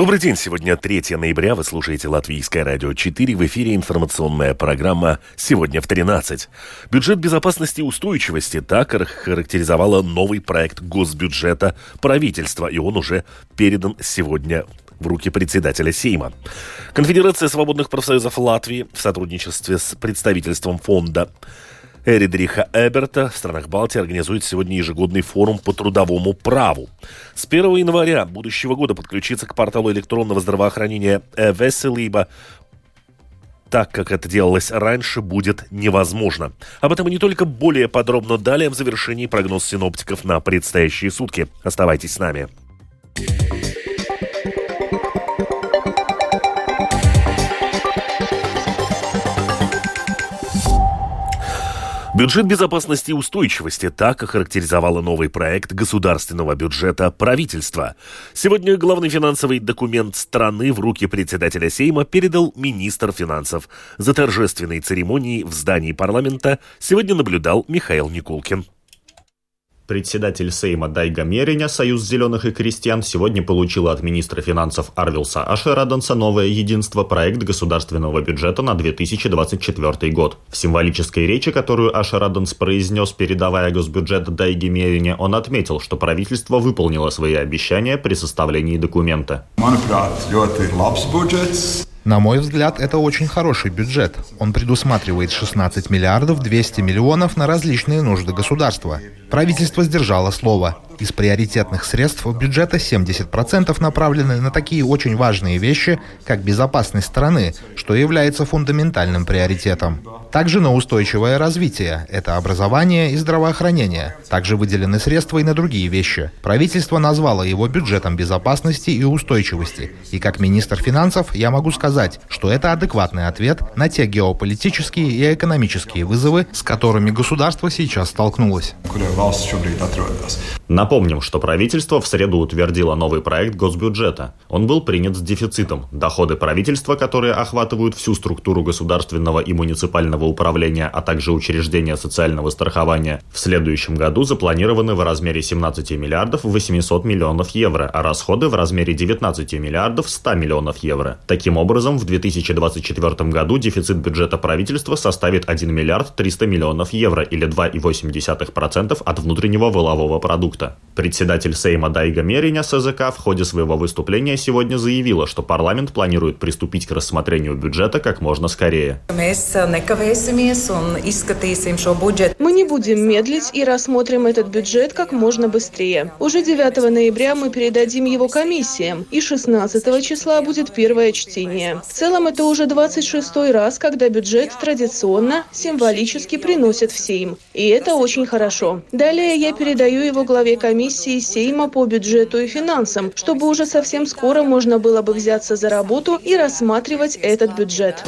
Добрый день. Сегодня 3 ноября. Вы слушаете Латвийское радио 4. В эфире информационная программа «Сегодня в 13». Бюджет безопасности и устойчивости так характеризовала новый проект госбюджета правительства, и он уже передан сегодня в руки председателя Сейма. Конфедерация свободных профсоюзов Латвии в сотрудничестве с представительством фонда Эридриха Эберта в странах Балтии организует сегодня ежегодный форум по трудовому праву. С 1 января будущего года подключиться к порталу электронного здравоохранения Веселиба так, как это делалось раньше, будет невозможно. Об этом и не только более подробно далее в завершении прогноз синоптиков на предстоящие сутки. Оставайтесь с нами. Бюджет безопасности и устойчивости так охарактеризовало новый проект государственного бюджета правительства. Сегодня главный финансовый документ страны в руки председателя Сейма передал министр финансов. За торжественной церемонией в здании парламента сегодня наблюдал Михаил Никулкин. Председатель Сейма Дайга Мериня, Союз зеленых и крестьян, сегодня получила от министра финансов Арвилса Ашераданса новое единство проект государственного бюджета на 2024 год. В символической речи, которую Ашераданс произнес, передавая госбюджет Дайге Мерине, он отметил, что правительство выполнило свои обещания при составлении документа. На мой взгляд, это очень хороший бюджет. Он предусматривает 16 миллиардов 200 миллионов на различные нужды государства. Правительство сдержало слово. Из приоритетных средств бюджета 70% направлены на такие очень важные вещи, как безопасность страны, что является фундаментальным приоритетом. Также на устойчивое развитие – это образование и здравоохранение. Также выделены средства и на другие вещи. Правительство назвало его бюджетом безопасности и устойчивости. И как министр финансов я могу сказать, что это адекватный ответ на те геополитические и экономические вызовы, с которыми государство сейчас столкнулось. Напомним, что правительство в среду утвердило новый проект госбюджета. Он был принят с дефицитом. Доходы правительства, которые охватывают всю структуру государственного и муниципального управления, а также учреждения социального страхования, в следующем году запланированы в размере 17 миллиардов 800 миллионов евро, а расходы в размере 19 миллиардов 100 миллионов евро. Таким образом, в 2024 году дефицит бюджета правительства составит 1 миллиард 300 миллионов евро или 2,8% от внутреннего продукта продукта. Председатель Сейма Дайга Мериня СЗК в ходе своего выступления сегодня заявила, что парламент планирует приступить к рассмотрению бюджета как можно скорее. Мы не будем медлить и рассмотрим этот бюджет как можно быстрее. Уже 9 ноября мы передадим его комиссиям, и 16 числа будет первое чтение. В целом это уже 26 раз, когда бюджет традиционно, символически приносят в Сейм. И это очень хорошо. Далее я передаю его главе комиссии Сейма по бюджету и финансам, чтобы уже совсем скоро можно было бы взяться за работу и рассматривать этот бюджет.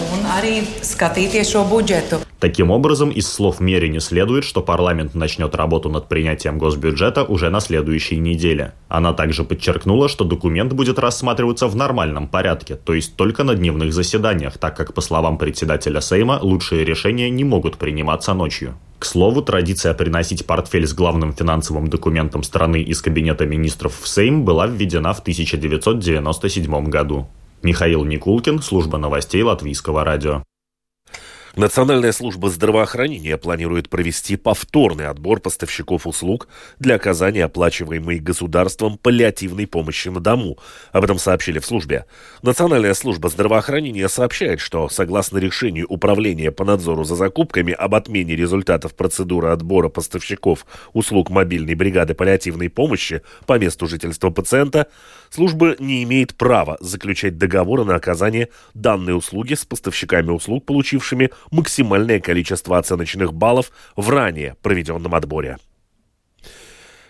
Таким образом, из слов Мери не следует, что парламент начнет работу над принятием госбюджета уже на следующей неделе. Она также подчеркнула, что документ будет рассматриваться в нормальном порядке, то есть только на дневных заседаниях, так как, по словам председателя Сейма, лучшие решения не могут приниматься ночью. К слову, традиция приносить портфель с главным финансовым документом страны из Кабинета министров в Сейм была введена в 1997 году. Михаил Никулкин, служба новостей Латвийского радио. Национальная служба здравоохранения планирует провести повторный отбор поставщиков услуг для оказания оплачиваемой государством паллиативной помощи на дому. Об этом сообщили в службе. Национальная служба здравоохранения сообщает, что согласно решению Управления по надзору за закупками об отмене результатов процедуры отбора поставщиков услуг мобильной бригады паллиативной помощи по месту жительства пациента, служба не имеет права заключать договоры на оказание данной услуги с поставщиками услуг, получившими максимальное количество оценочных баллов в ранее проведенном отборе.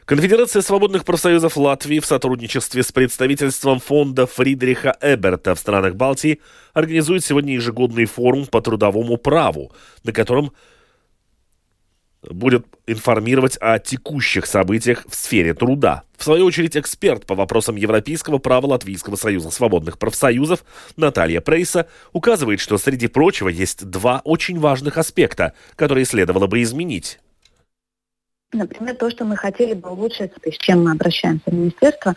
Конфедерация свободных профсоюзов Латвии в сотрудничестве с представительством фонда Фридриха Эберта в странах Балтии организует сегодня ежегодный форум по трудовому праву, на котором будет информировать о текущих событиях в сфере труда. В свою очередь, эксперт по вопросам европейского права Латвийского союза свободных профсоюзов Наталья Прейса указывает, что среди прочего есть два очень важных аспекта, которые следовало бы изменить. Например, то, что мы хотели бы улучшить, с чем мы обращаемся в министерство,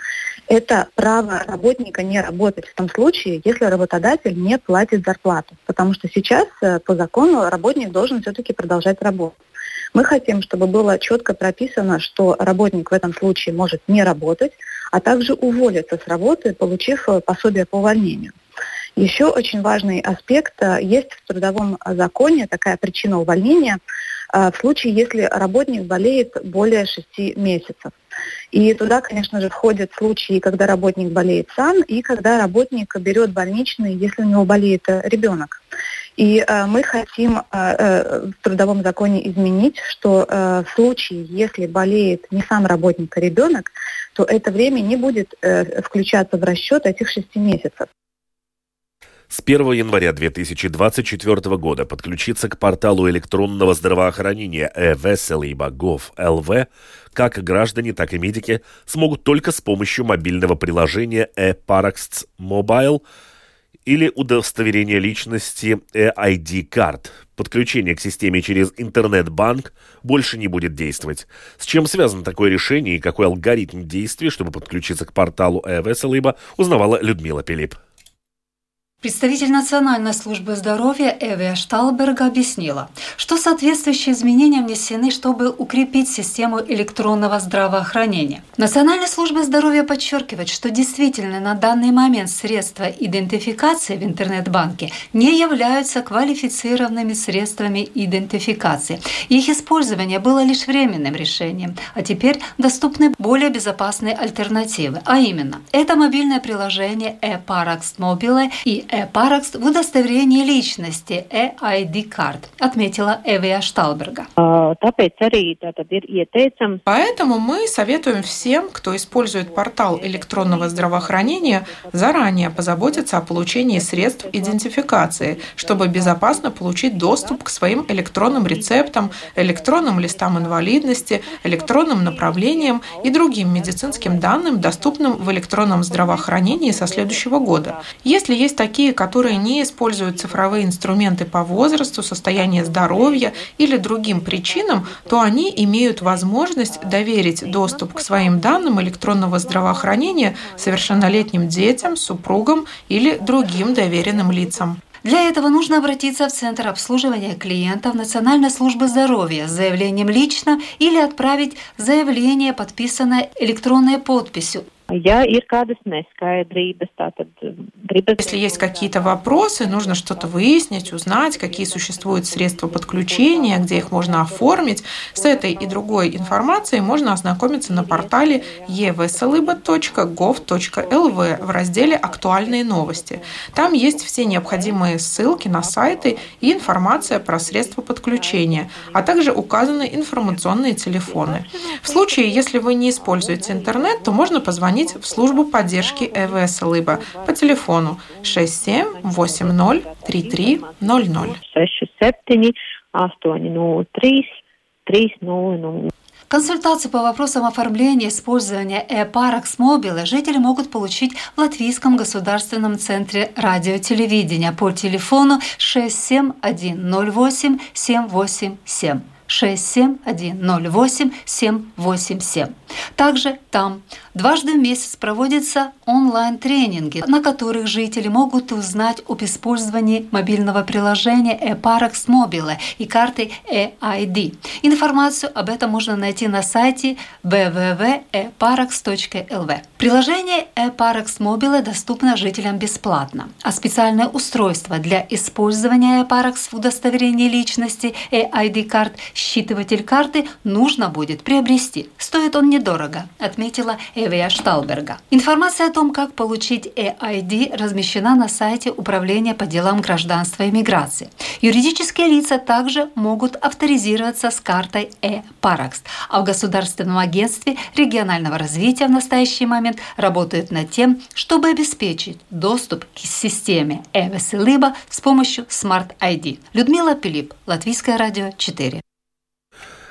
это право работника не работать в том случае, если работодатель не платит зарплату. Потому что сейчас э, по закону работник должен все-таки продолжать работать. Мы хотим, чтобы было четко прописано, что работник в этом случае может не работать, а также уволиться с работы, получив э, пособие по увольнению. Еще очень важный аспект. Э, есть в трудовом законе такая причина увольнения в случае, если работник болеет более шести месяцев. И туда, конечно же, входят случаи, когда работник болеет сам, и когда работник берет больничный, если у него болеет э, ребенок. И э, мы хотим э, э, в трудовом законе изменить, что э, в случае, если болеет не сам работник, а ребенок, то это время не будет э, включаться в расчет этих шести месяцев. С 1 января 2024 года подключиться к порталу электронного здравоохранения e-Veselība.gov.lv как граждане, так и медики смогут только с помощью мобильного приложения e-Paraksts Mobile или удостоверения личности e-ID Card. Подключение к системе через интернет-банк больше не будет действовать. С чем связано такое решение и какой алгоритм действий, чтобы подключиться к порталу e-Veselība, узнавала Людмила Пилип. Представитель Национальной службы здоровья Эвия Шталберг объяснила, что соответствующие изменения внесены, чтобы укрепить систему электронного здравоохранения. Национальная служба здоровья подчеркивает, что действительно на данный момент средства идентификации в интернет-банке не являются квалифицированными средствами идентификации. Их использование было лишь временным решением, а теперь доступны более безопасные альтернативы, а именно это мобильное приложение e-Parax Mobile и e-Parax в удостоверении личности e-ID Card, отметила Эвия Шталберга. Поэтому мы советуем всем, кто использует портал электронного здравоохранения, заранее позаботиться о получении средств идентификации, чтобы безопасно получить доступ к своим электронным рецептам, электронным листам инвалидности, электронным направлениям и другим медицинским данным, доступным в электронном здравоохранении со следующего года. Если есть такие такие, которые не используют цифровые инструменты по возрасту, состоянию здоровья или другим причинам, то они имеют возможность доверить доступ к своим данным электронного здравоохранения совершеннолетним детям, супругам или другим доверенным лицам. Для этого нужно обратиться в Центр обслуживания клиентов Национальной службы здоровья с заявлением лично или отправить заявление, подписанное электронной подписью Gribas... Если есть какие-то вопросы, нужно что-то выяснить, узнать, какие существуют средства подключения, где их можно оформить. С этой и другой информацией можно ознакомиться на портале eveselyba.gov.lv в разделе «Актуальные новости». Там есть все необходимые ссылки на сайты и информация про средства подключения, а также указаны информационные телефоны. В случае, если вы не используете интернет, то можно позвонить позвонить в службу поддержки ЭВС «Лыба» по телефону 6780 3300. 67 803 300. Консультации по вопросам оформления и использования e-Parax Mobile жители могут получить в Латвийском государственном центре радиотелевидения по телефону 67108 787. 67108 787. Также там дважды в месяц проводятся онлайн-тренинги, на которых жители могут узнать об использовании мобильного приложения eParax Mobile и карты EID. Информацию об этом можно найти на сайте www.eparax.lv. Приложение eParax Mobile доступно жителям бесплатно, а специальное устройство для использования eParax в удостоверении личности EID карт считыватель карты нужно будет приобрести. Стоит он недорого, отметила Эвия Шталберга. Информация о том, как получить EID, размещена на сайте Управления по делам гражданства и миграции. Юридические лица также могут авторизироваться с картой e-Parax, а в Государственном агентстве регионального развития в настоящий момент работают над тем, чтобы обеспечить доступ к системе e-Веселыба с помощью Smart ID. Людмила Пилип, Латвийское радио 4.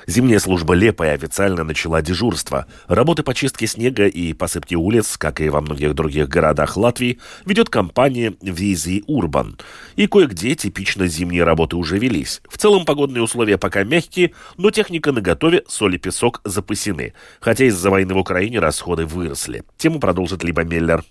Зимняя служба Лепая официально начала дежурство. Работы по чистке снега и посыпке улиц, как и во многих других городах Латвии, ведет компания Визи Урбан. И кое-где типично зимние работы уже велись. В целом погодные условия пока мягкие, но техника на готове, соль и песок запасены. Хотя из-за войны в Украине расходы выросли. Тему продолжит Либо Меллер.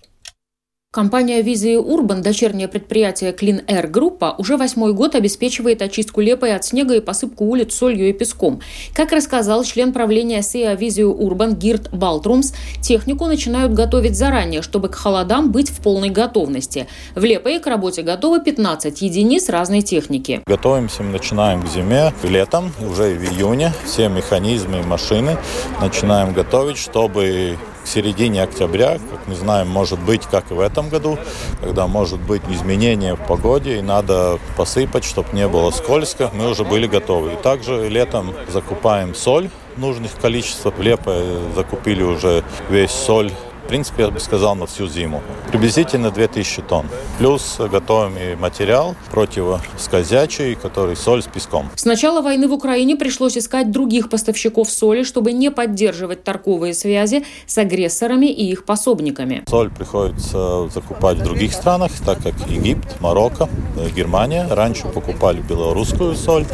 Компания Визия Урбан, дочернее предприятие Clean Air Группа, уже восьмой год обеспечивает очистку лепой от снега и посыпку улиц солью и песком. Как рассказал член правления СИА Визию Урбан Гирт Балтрумс, технику начинают готовить заранее, чтобы к холодам быть в полной готовности. В Лепое к работе готовы 15 единиц разной техники. Готовимся, мы начинаем к зиме, летом, уже в июне. Все механизмы и машины начинаем готовить, чтобы к середине октября, как мы знаем, может быть, как и в этом году, когда может быть изменение в погоде и надо посыпать, чтобы не было скользко, мы уже были готовы. И также летом закупаем соль нужных количеств. В Лепо закупили уже весь соль в принципе, я бы сказал, на всю зиму. Приблизительно 2000 тонн. Плюс готовим и материал противоскользячий, который соль с песком. С начала войны в Украине пришлось искать других поставщиков соли, чтобы не поддерживать торговые связи с агрессорами и их пособниками. Соль приходится закупать в других странах, так как Египет, Марокко, Германия. Раньше покупали белорусскую соль,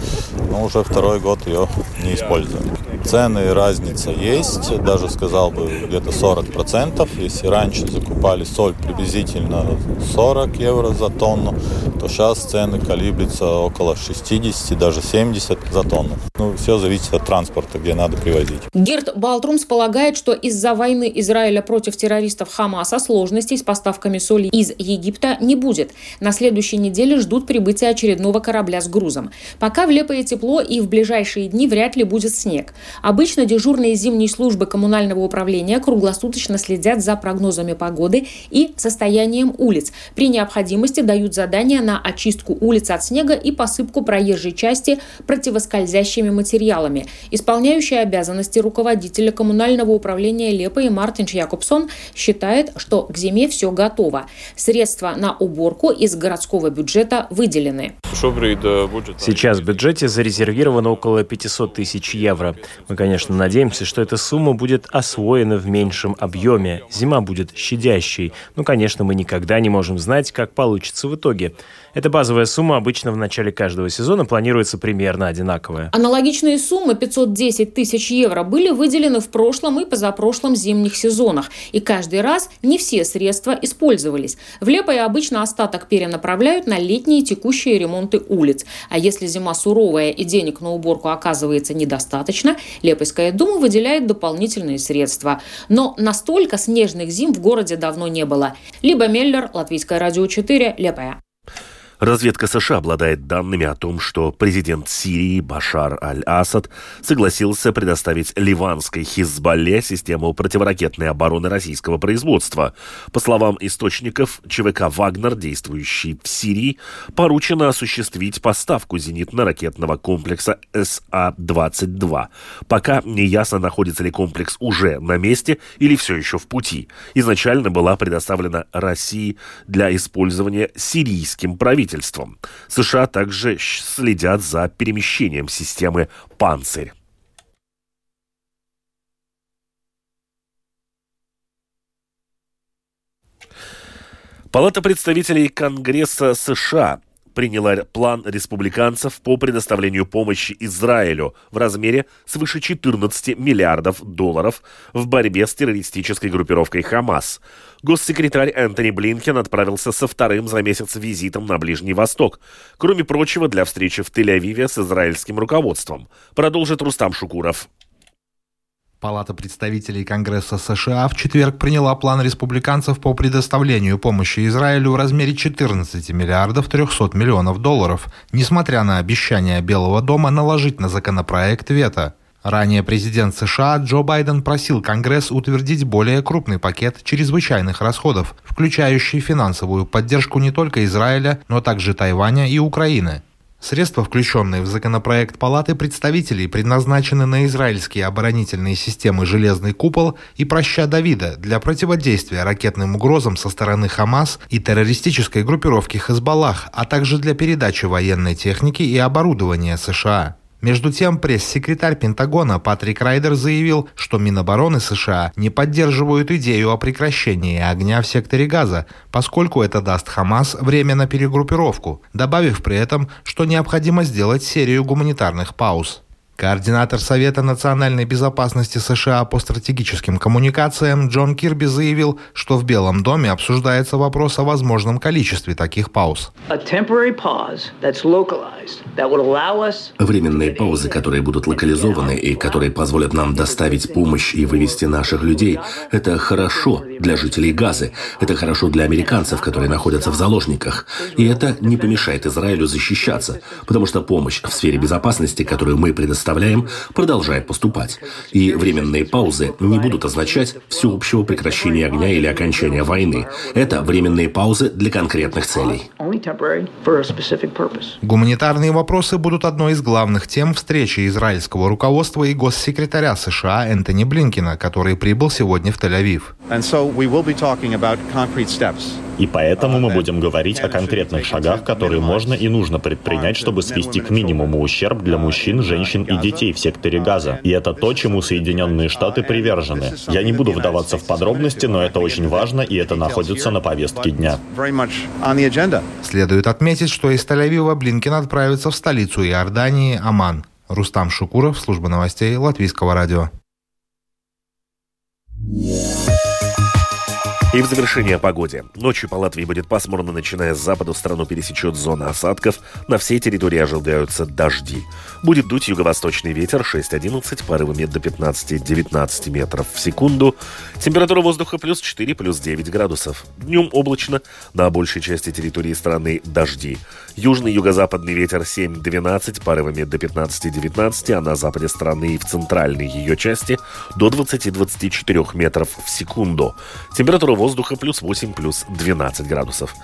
но уже второй год ее не используем. Цены разница есть, даже сказал бы где-то 40%. Если раньше закупали соль приблизительно 40 евро за тонну, то сейчас цены колеблются около 60, даже 70 за тонну. Ну, все зависит от транспорта, где надо привозить. Герт Балтрумс полагает, что из-за войны Израиля против террористов Хамаса сложностей с поставками соли из Египта не будет. На следующей неделе ждут прибытия очередного корабля с грузом. Пока в Лепое тепло и в ближайшие дни вряд ли будет снег. Обычно дежурные зимние службы коммунального управления круглосуточно следят за прогнозами погоды и состоянием улиц. При необходимости дают задания на очистку улиц от снега и посыпку проезжей части противоскользящими материалами. Исполняющий обязанности руководителя коммунального управления Лепа и Мартинч Якобсон считает, что к зиме все готово. Средства на уборку из городского бюджета выделены. Сейчас в бюджете зарезервировано около 500 тысяч евро. Мы, конечно, надеемся, что эта сумма будет освоена в меньшем объеме. Зима будет щадящей. Но, конечно, мы никогда не можем знать, как получится в итоге. Эта базовая сумма обычно в начале каждого сезона планируется примерно одинаковая. Аналогичные суммы 510 тысяч евро были выделены в прошлом и позапрошлом зимних сезонах. И каждый раз не все средства использовались. В Лепое обычно остаток перенаправляют на летние текущие ремонты улиц. А если зима суровая и денег на уборку оказывается недостаточно, Лепойская дума выделяет дополнительные средства. Но настолько снежных зим в городе давно не было. Либо Меллер, Латвийское радио 4, Лепая. Разведка США обладает данными о том, что президент Сирии Башар аль-Асад согласился предоставить ливанской Хизбалле систему противоракетной обороны российского производства. По словам источников, ЧВК «Вагнер», действующий в Сирии, поручено осуществить поставку зенитно-ракетного комплекса СА-22. Пока не ясно, находится ли комплекс уже на месте или все еще в пути. Изначально была предоставлена России для использования сирийским правительством правительством. США также следят за перемещением системы «Панцирь». Палата представителей Конгресса США приняла план республиканцев по предоставлению помощи Израилю в размере свыше 14 миллиардов долларов в борьбе с террористической группировкой «Хамас». Госсекретарь Энтони Блинкен отправился со вторым за месяц визитом на Ближний Восток. Кроме прочего, для встречи в Тель-Авиве с израильским руководством. Продолжит Рустам Шукуров. Палата представителей Конгресса США в четверг приняла план республиканцев по предоставлению помощи Израилю в размере 14 миллиардов 300 миллионов долларов, несмотря на обещание Белого дома наложить на законопроект вето. Ранее президент США Джо Байден просил Конгресс утвердить более крупный пакет чрезвычайных расходов, включающий финансовую поддержку не только Израиля, но также Тайваня и Украины. Средства, включенные в законопроект Палаты представителей, предназначены на израильские оборонительные системы «Железный купол» и «Проща Давида» для противодействия ракетным угрозам со стороны Хамас и террористической группировки Хезбаллах, а также для передачи военной техники и оборудования США. Между тем, пресс-секретарь Пентагона Патрик Райдер заявил, что Минобороны США не поддерживают идею о прекращении огня в секторе Газа, поскольку это даст Хамас время на перегруппировку, добавив при этом, что необходимо сделать серию гуманитарных пауз. Координатор Совета национальной безопасности США по стратегическим коммуникациям Джон Кирби заявил, что в Белом доме обсуждается вопрос о возможном количестве таких пауз. Временные паузы, которые будут локализованы и которые позволят нам доставить помощь и вывести наших людей, это хорошо для жителей Газы, это хорошо для американцев, которые находятся в заложниках, и это не помешает Израилю защищаться, потому что помощь в сфере безопасности, которую мы предоставляем, предоставляем, продолжает поступать. И временные паузы не будут означать всеобщего прекращения огня или окончания войны. Это временные паузы для конкретных целей. Гуманитарные вопросы будут одной из главных тем встречи израильского руководства и госсекретаря США Энтони Блинкина, который прибыл сегодня в Тель-Авив. И поэтому мы будем говорить о конкретных шагах, которые можно и нужно предпринять, чтобы свести к минимуму ущерб для мужчин, женщин и детей в секторе Газа. И это то, чему Соединенные Штаты привержены. Я не буду вдаваться в подробности, но это очень важно, и это находится на повестке дня. Следует отметить, что из Тель-Авива Блинкен отправится в столицу Иордании, Аман. Рустам Шукуров, служба новостей Латвийского радио. И в завершение о погоде. Ночью по Латвии будет пасмурно, начиная с запада страну пересечет зона осадков. На всей территории ожидаются дожди. Будет дуть юго-восточный ветер 6-11, порывами до 15-19 метров в секунду. Температура воздуха плюс 4, плюс 9 градусов. Днем облачно, на большей части территории страны дожди. Южный юго-западный ветер 7-12, порывами до 15-19, а на западе страны и в центральной ее части до 20-24 метров в секунду. Температура воздуха плюс 8, плюс 12 градусов.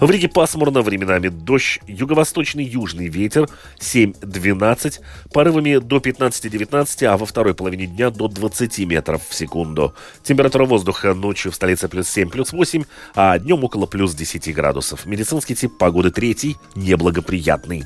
В Риге пасмурно, временами дождь, юго-восточный южный ветер 7-12, порывами до 15-19, а во второй половине дня до 20 метров в секунду. Температура воздуха ночью в столице плюс 7, плюс 8, а днем около плюс 10 градусов. Медицинский тип погоды третий, неблагоприятный.